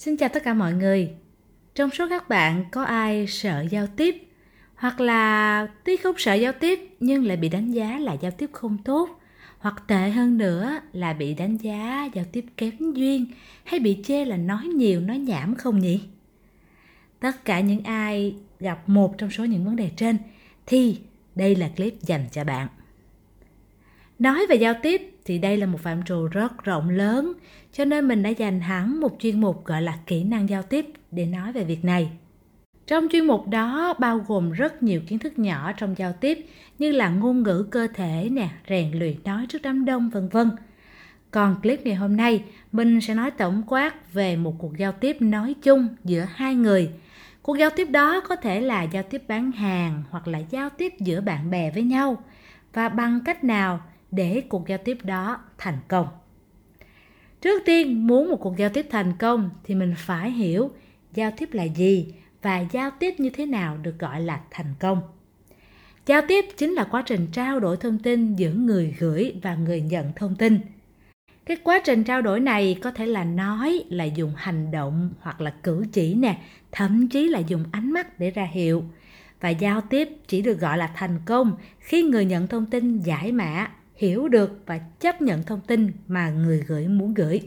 Xin chào tất cả mọi người. Trong số các bạn có ai sợ giao tiếp hoặc là tuy không sợ giao tiếp, nhưng lại bị đánh giá là giao tiếp không tốt, hoặc tệ hơn nữa là bị đánh giá giao tiếp kém duyên hay bị chê là nói nhiều, nói nhảm không nhỉ? Tất cả những ai gặp một trong số những vấn đề trên thì đây là clip dành cho bạn. Nói về giao tiếp thì đây là một phạm trù rất rộng lớn, cho nên mình đã dành hẳn một chuyên mục gọi là kỹ năng giao tiếp để nói về việc này. Trong chuyên mục đó bao gồm rất nhiều kiến thức nhỏ trong giao tiếp như là ngôn ngữ cơ thể nè, rèn luyện nói trước đám đông vân vân. Còn clip ngày hôm nay, mình sẽ nói tổng quát về một cuộc giao tiếp nói chung giữa hai người. Cuộc giao tiếp đó có thể là giao tiếp bán hàng hoặc là giao tiếp giữa bạn bè với nhau. Và bằng cách nào để cuộc giao tiếp đó thành công. Trước tiên, muốn một cuộc giao tiếp thành công thì mình phải hiểu giao tiếp là gì và giao tiếp như thế nào được gọi là thành công. Giao tiếp chính là quá trình trao đổi thông tin giữa người gửi và người nhận thông tin. Cái quá trình trao đổi này có thể là nói, là dùng hành động hoặc là cử chỉ nè, thậm chí là dùng ánh mắt để ra hiệu. Và giao tiếp chỉ được gọi là thành công khi người nhận thông tin giải mã hiểu được và chấp nhận thông tin mà người gửi muốn gửi.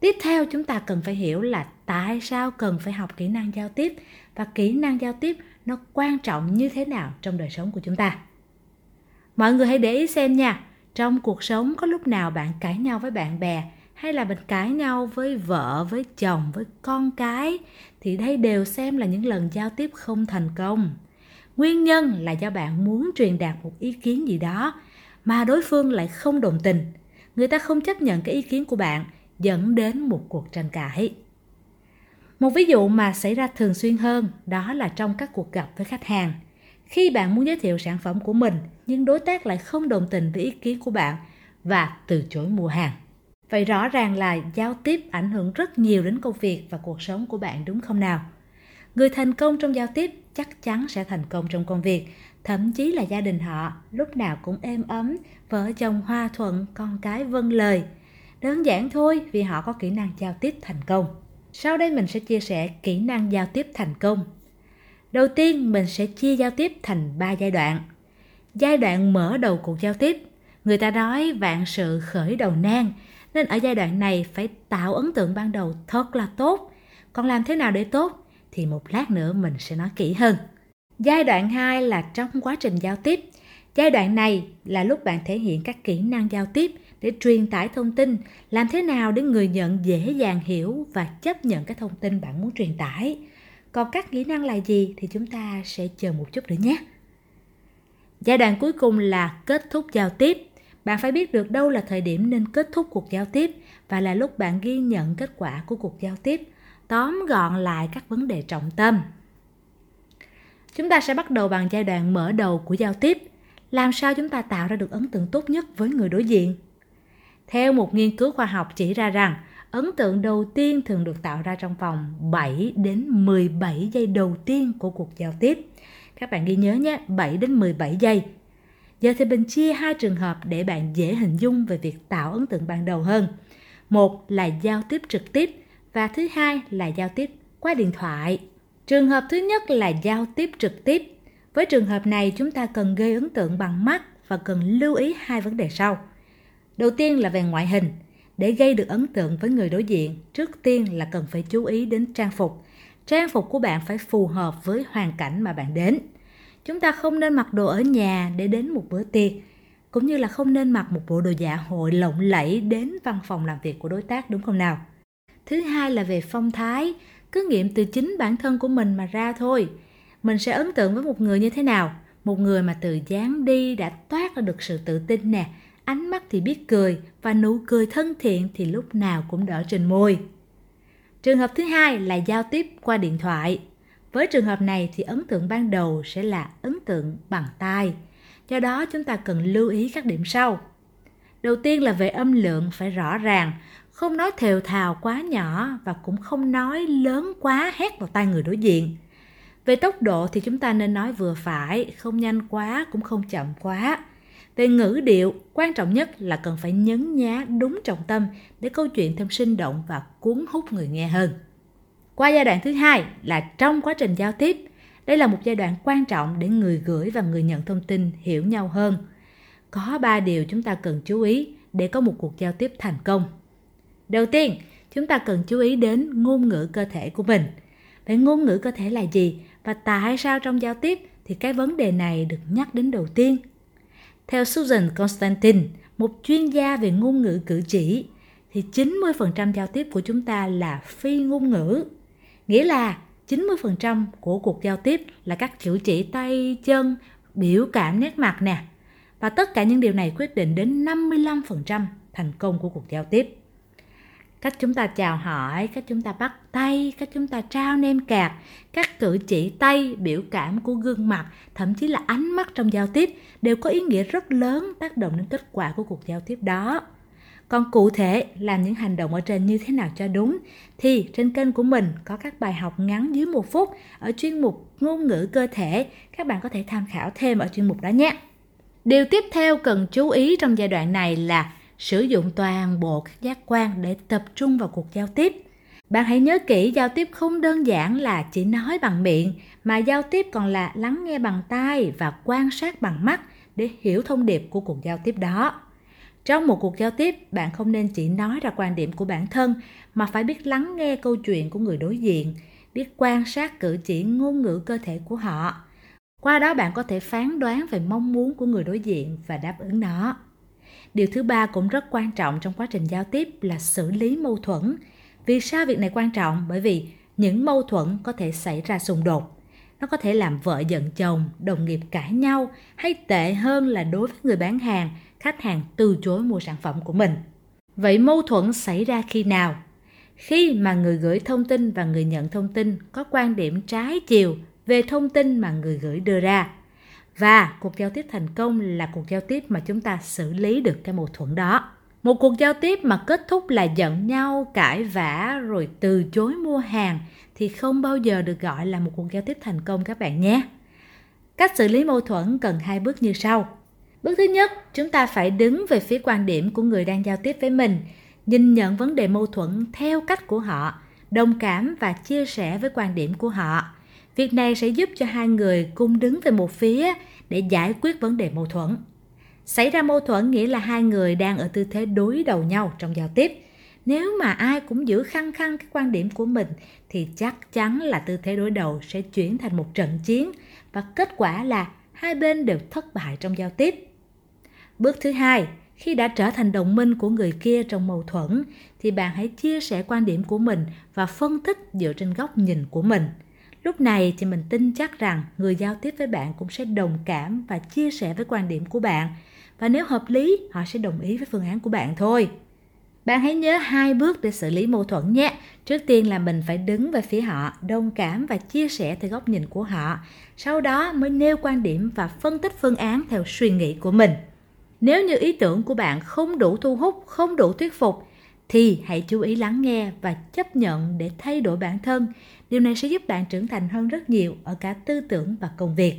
Tiếp theo, chúng ta cần phải hiểu là tại sao cần phải học kỹ năng giao tiếp và kỹ năng giao tiếp nó quan trọng như thế nào trong đời sống của chúng ta. Mọi người hãy để ý xem nha, trong cuộc sống có lúc nào bạn cãi nhau với bạn bè hay là mình cãi nhau với vợ, với chồng, với con cái thì đây đều xem là những lần giao tiếp không thành công. Nguyên nhân là do bạn muốn truyền đạt một ý kiến gì đó mà đối phương lại không đồng tình. Người ta không chấp nhận cái ý kiến của bạn, dẫn đến một cuộc tranh cãi. Một ví dụ mà xảy ra thường xuyên hơn, đó là trong các cuộc gặp với khách hàng. Khi bạn muốn giới thiệu sản phẩm của mình, nhưng đối tác lại không đồng tình với ý kiến của bạn và từ chối mua hàng. Vậy rõ ràng là giao tiếp ảnh hưởng rất nhiều đến công việc và cuộc sống của bạn, đúng không nào? Người thành công trong giao tiếp chắc chắn sẽ thành công trong công việc, thậm chí là gia đình họ lúc nào cũng êm ấm, vợ chồng hòa thuận, con cái vâng lời. Đơn giản thôi vì họ có kỹ năng giao tiếp thành công. Sau đây mình sẽ chia sẻ kỹ năng giao tiếp thành công. Đầu tiên mình sẽ chia giao tiếp thành 3 giai đoạn. Giai đoạn mở đầu cuộc giao tiếp, người ta nói vạn sự khởi đầu nan, nên ở giai đoạn này phải tạo ấn tượng ban đầu thật là tốt. Còn làm thế nào để tốt? Thì một lát nữa mình sẽ nói kỹ hơn. Giai đoạn 2 là trong quá trình giao tiếp. Giai đoạn này là lúc bạn thể hiện các kỹ năng giao tiếp để truyền tải thông tin, làm thế nào để người nhận dễ dàng hiểu và chấp nhận cái thông tin bạn muốn truyền tải. Còn các kỹ năng là gì thì chúng ta sẽ chờ một chút nữa nhé. Giai đoạn cuối cùng là kết thúc giao tiếp. Bạn phải biết được đâu là thời điểm nên kết thúc cuộc giao tiếp và là lúc bạn ghi nhận kết quả của cuộc giao tiếp tóm gọn lại các vấn đề trọng tâm. Chúng ta sẽ bắt đầu bằng giai đoạn mở đầu của giao tiếp. Làm sao chúng ta tạo ra được ấn tượng tốt nhất với người đối diện? Theo một nghiên cứu khoa học chỉ ra rằng, ấn tượng đầu tiên thường được tạo ra trong vòng 7 đến 17 giây đầu tiên của cuộc giao tiếp. Các bạn ghi nhớ nhé, 7 đến 17 giây. Giờ thì mình chia hai trường hợp để bạn dễ hình dung về việc tạo ấn tượng ban đầu hơn. Một là giao tiếp trực tiếp, và thứ hai là giao tiếp qua điện thoại. Trường hợp thứ nhất là giao tiếp trực tiếp. Với trường hợp này chúng ta cần gây ấn tượng bằng mắt và cần lưu ý hai vấn đề sau. Đầu tiên là về ngoại hình. Để gây được ấn tượng với người đối diện, trước tiên là cần phải chú ý đến trang phục. Trang phục của bạn phải phù hợp với hoàn cảnh mà bạn đến. Chúng ta không nên mặc đồ ở nhà để đến một bữa tiệc, cũng như là không nên mặc một bộ đồ dạ hội lộng lẫy đến văn phòng làm việc của đối tác đúng không nào? Thứ hai là về phong thái. Cứ nghiệm từ chính bản thân của mình mà ra thôi. Mình sẽ ấn tượng với một người như thế nào? Một người mà từ dáng đi đã toát ra được sự tự tin nè, ánh mắt thì biết cười và nụ cười thân thiện thì lúc nào cũng đỡ trên môi. Trường hợp thứ hai là giao tiếp qua điện thoại. Với trường hợp này thì ấn tượng ban đầu sẽ là ấn tượng bằng tai. Do đó chúng ta cần lưu ý các điểm sau. Đầu tiên là về âm lượng phải rõ ràng không nói thều thào quá nhỏ và cũng không nói lớn quá hét vào tai người đối diện. Về tốc độ thì chúng ta nên nói vừa phải, không nhanh quá cũng không chậm quá. Về ngữ điệu, quan trọng nhất là cần phải nhấn nhá đúng trọng tâm để câu chuyện thêm sinh động và cuốn hút người nghe hơn. Qua giai đoạn thứ hai là trong quá trình giao tiếp, đây là một giai đoạn quan trọng để người gửi và người nhận thông tin hiểu nhau hơn. Có ba điều chúng ta cần chú ý để có một cuộc giao tiếp thành công. Đầu tiên, chúng ta cần chú ý đến ngôn ngữ cơ thể của mình. Vậy ngôn ngữ cơ thể là gì và tại sao trong giao tiếp thì cái vấn đề này được nhắc đến đầu tiên? Theo Susan Constantine, một chuyên gia về ngôn ngữ cử chỉ, thì 90% giao tiếp của chúng ta là phi ngôn ngữ. Nghĩa là 90% của cuộc giao tiếp là các cử chỉ tay, chân, biểu cảm nét mặt nè. Và tất cả những điều này quyết định đến 55% thành công của cuộc giao tiếp. Cách chúng ta chào hỏi, cách chúng ta bắt tay, cách chúng ta trao nem cạc, các cử chỉ tay, biểu cảm của gương mặt, thậm chí là ánh mắt trong giao tiếp đều có ý nghĩa rất lớn tác động đến kết quả của cuộc giao tiếp đó. Còn cụ thể làm những hành động ở trên như thế nào cho đúng thì trên kênh của mình có các bài học ngắn dưới một phút ở chuyên mục ngôn ngữ cơ thể. Các bạn có thể tham khảo thêm ở chuyên mục đó nhé. Điều tiếp theo cần chú ý trong giai đoạn này là sử dụng toàn bộ các giác quan để tập trung vào cuộc giao tiếp. Bạn hãy nhớ kỹ giao tiếp không đơn giản là chỉ nói bằng miệng mà giao tiếp còn là lắng nghe bằng tai và quan sát bằng mắt để hiểu thông điệp của cuộc giao tiếp đó. Trong một cuộc giao tiếp, bạn không nên chỉ nói ra quan điểm của bản thân mà phải biết lắng nghe câu chuyện của người đối diện, biết quan sát cử chỉ ngôn ngữ cơ thể của họ. Qua đó bạn có thể phán đoán về mong muốn của người đối diện và đáp ứng nó. Điều thứ ba cũng rất quan trọng trong quá trình giao tiếp là xử lý mâu thuẫn. Vì sao việc này quan trọng? Bởi vì những mâu thuẫn có thể xảy ra xung đột. Nó có thể làm vợ giận chồng, đồng nghiệp cãi nhau hay tệ hơn là đối với người bán hàng khách hàng từ chối mua sản phẩm của mình. Vậy mâu thuẫn xảy ra khi nào? Khi mà người gửi thông tin và người nhận thông tin có quan điểm trái chiều về thông tin mà người gửi đưa ra. Và cuộc giao tiếp thành công là cuộc giao tiếp mà chúng ta xử lý được cái mâu thuẫn đó. Một cuộc giao tiếp mà kết thúc là giận nhau, cãi vã rồi từ chối mua hàng thì không bao giờ được gọi là một cuộc giao tiếp thành công các bạn nhé. Cách xử lý mâu thuẫn cần hai bước như sau. Bước thứ nhất, chúng ta phải đứng về phía quan điểm của người đang giao tiếp với mình, nhìn nhận vấn đề mâu thuẫn theo cách của họ, đồng cảm và chia sẻ với quan điểm của họ. Việc này sẽ giúp cho hai người cùng đứng về một phía để giải quyết vấn đề mâu thuẫn. Xảy ra mâu thuẫn nghĩa là hai người đang ở tư thế đối đầu nhau trong giao tiếp. Nếu mà ai cũng giữ khăng khăng cái quan điểm của mình thì chắc chắn là tư thế đối đầu sẽ chuyển thành một trận chiến và kết quả là hai bên đều thất bại trong giao tiếp. Bước thứ hai, khi đã trở thành đồng minh của người kia trong mâu thuẫn thì bạn hãy chia sẻ quan điểm của mình và phân tích dựa trên góc nhìn của mình. Lúc này thì mình tin chắc rằng người giao tiếp với bạn cũng sẽ đồng cảm và chia sẻ với quan điểm của bạn. Và nếu hợp lý, họ sẽ đồng ý với phương án của bạn thôi. Bạn hãy nhớ hai bước để xử lý mâu thuẫn nhé. Trước tiên là mình phải đứng về phía họ, đồng cảm và chia sẻ theo góc nhìn của họ. Sau đó mới nêu quan điểm và phân tích phương án theo suy nghĩ của mình. Nếu như ý tưởng của bạn không đủ thu hút, không đủ thuyết phục, thì hãy chú ý lắng nghe và chấp nhận để thay đổi bản thân. Điều này sẽ giúp bạn trưởng thành hơn rất nhiều ở cả tư tưởng và công việc.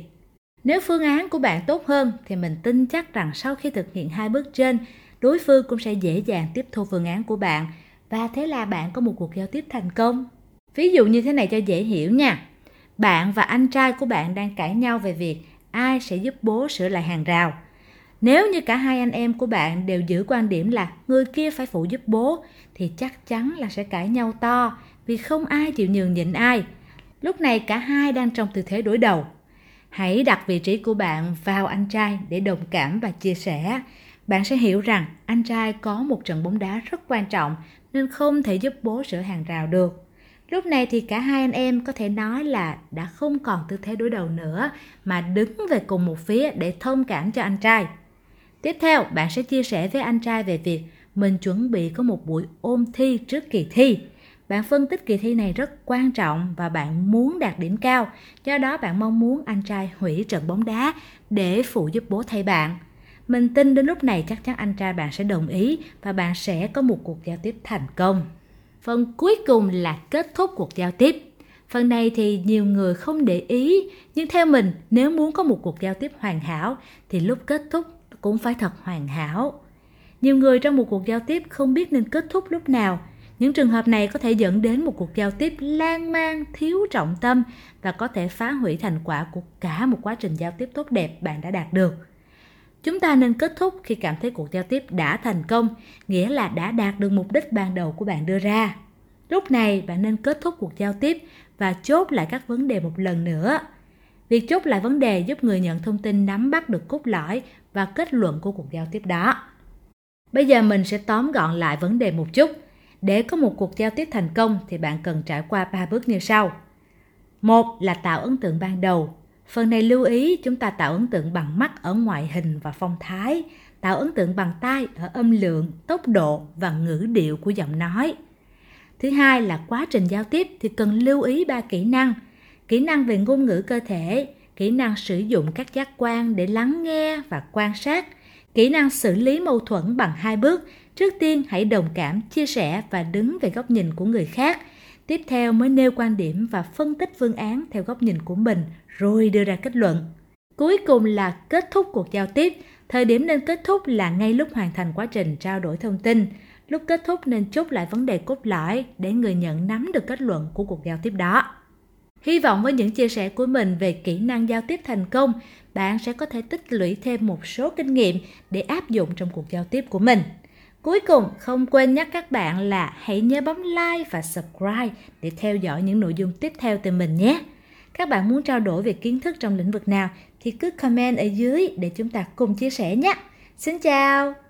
Nếu phương án của bạn tốt hơn thì mình tin chắc rằng sau khi thực hiện hai bước trên, đối phương cũng sẽ dễ dàng tiếp thu phương án của bạn và thế là bạn có một cuộc giao tiếp thành công. Ví dụ như thế này cho dễ hiểu nha. Bạn và anh trai của bạn đang cãi nhau về việc ai sẽ giúp bố sửa lại hàng rào. Nếu như cả hai anh em của bạn đều giữ quan điểm là người kia phải phụ giúp bố, thì chắc chắn là sẽ cãi nhau to, vì không ai chịu nhường nhịn ai. Lúc này cả hai đang trong tư thế đối đầu. Hãy đặt vị trí của bạn vào anh trai để đồng cảm và chia sẻ. Bạn sẽ hiểu rằng anh trai có một trận bóng đá rất quan trọng, nên không thể giúp bố sửa hàng rào được. Lúc này thì cả hai anh em có thể nói là đã không còn tư thế đối đầu nữa, mà đứng về cùng một phía để thông cảm cho anh trai. Tiếp theo, bạn sẽ chia sẻ với anh trai về việc mình chuẩn bị có một buổi ôn thi trước kỳ thi. Bạn phân tích kỳ thi này rất quan trọng và bạn muốn đạt điểm cao, do đó bạn mong muốn anh trai hủy trận bóng đá để phụ giúp bố thay bạn. Mình tin đến lúc này chắc chắn anh trai bạn sẽ đồng ý và bạn sẽ có một cuộc giao tiếp thành công. Phần cuối cùng là kết thúc cuộc giao tiếp. Phần này thì nhiều người không để ý, nhưng theo mình nếu muốn có một cuộc giao tiếp hoàn hảo thì lúc kết thúc cũng phải thật hoàn hảo. Nhiều người trong một cuộc giao tiếp không biết nên kết thúc lúc nào. Những trường hợp này có thể dẫn đến một cuộc giao tiếp lan man, thiếu trọng tâm và có thể phá hủy thành quả của cả một quá trình giao tiếp tốt đẹp bạn đã đạt được. Chúng ta nên kết thúc khi cảm thấy cuộc giao tiếp đã thành công, nghĩa là đã đạt được mục đích ban đầu của bạn đưa ra. Lúc này bạn nên kết thúc cuộc giao tiếp và chốt lại các vấn đề một lần nữa. Việc chốt lại vấn đề giúp người nhận thông tin nắm bắt được cốt lõi và kết luận của cuộc giao tiếp đó. Bây giờ mình sẽ tóm gọn lại vấn đề một chút. Để có một cuộc giao tiếp thành công thì bạn cần trải qua 3 bước như sau. Một là tạo ấn tượng ban đầu. Phần này lưu ý chúng ta tạo ấn tượng bằng mắt ở ngoại hình và phong thái, tạo ấn tượng bằng tai ở âm lượng, tốc độ và ngữ điệu của giọng nói. Thứ hai là quá trình giao tiếp thì cần lưu ý ba kỹ năng. Kỹ năng về ngôn ngữ cơ thể, kỹ năng sử dụng các giác quan để lắng nghe và quan sát, kỹ năng xử lý mâu thuẫn bằng hai bước. Trước tiên hãy đồng cảm, chia sẻ và đứng về góc nhìn của người khác. Tiếp theo mới nêu quan điểm và phân tích phương án theo góc nhìn của mình rồi đưa ra kết luận. Cuối cùng là kết thúc cuộc giao tiếp. Thời điểm nên kết thúc là ngay lúc hoàn thành quá trình trao đổi thông tin. Lúc kết thúc nên chốt lại vấn đề cốt lõi để người nhận nắm được kết luận của cuộc giao tiếp đó. Hy vọng với những chia sẻ của mình về kỹ năng giao tiếp thành công, bạn sẽ có thể tích lũy thêm một số kinh nghiệm để áp dụng trong cuộc giao tiếp của mình. Cuối cùng, không quên nhắc các bạn là hãy nhớ bấm like và subscribe để theo dõi những nội dung tiếp theo từ mình nhé. Các bạn muốn trao đổi về kiến thức trong lĩnh vực nào thì cứ comment ở dưới để chúng ta cùng chia sẻ nhé. Xin chào!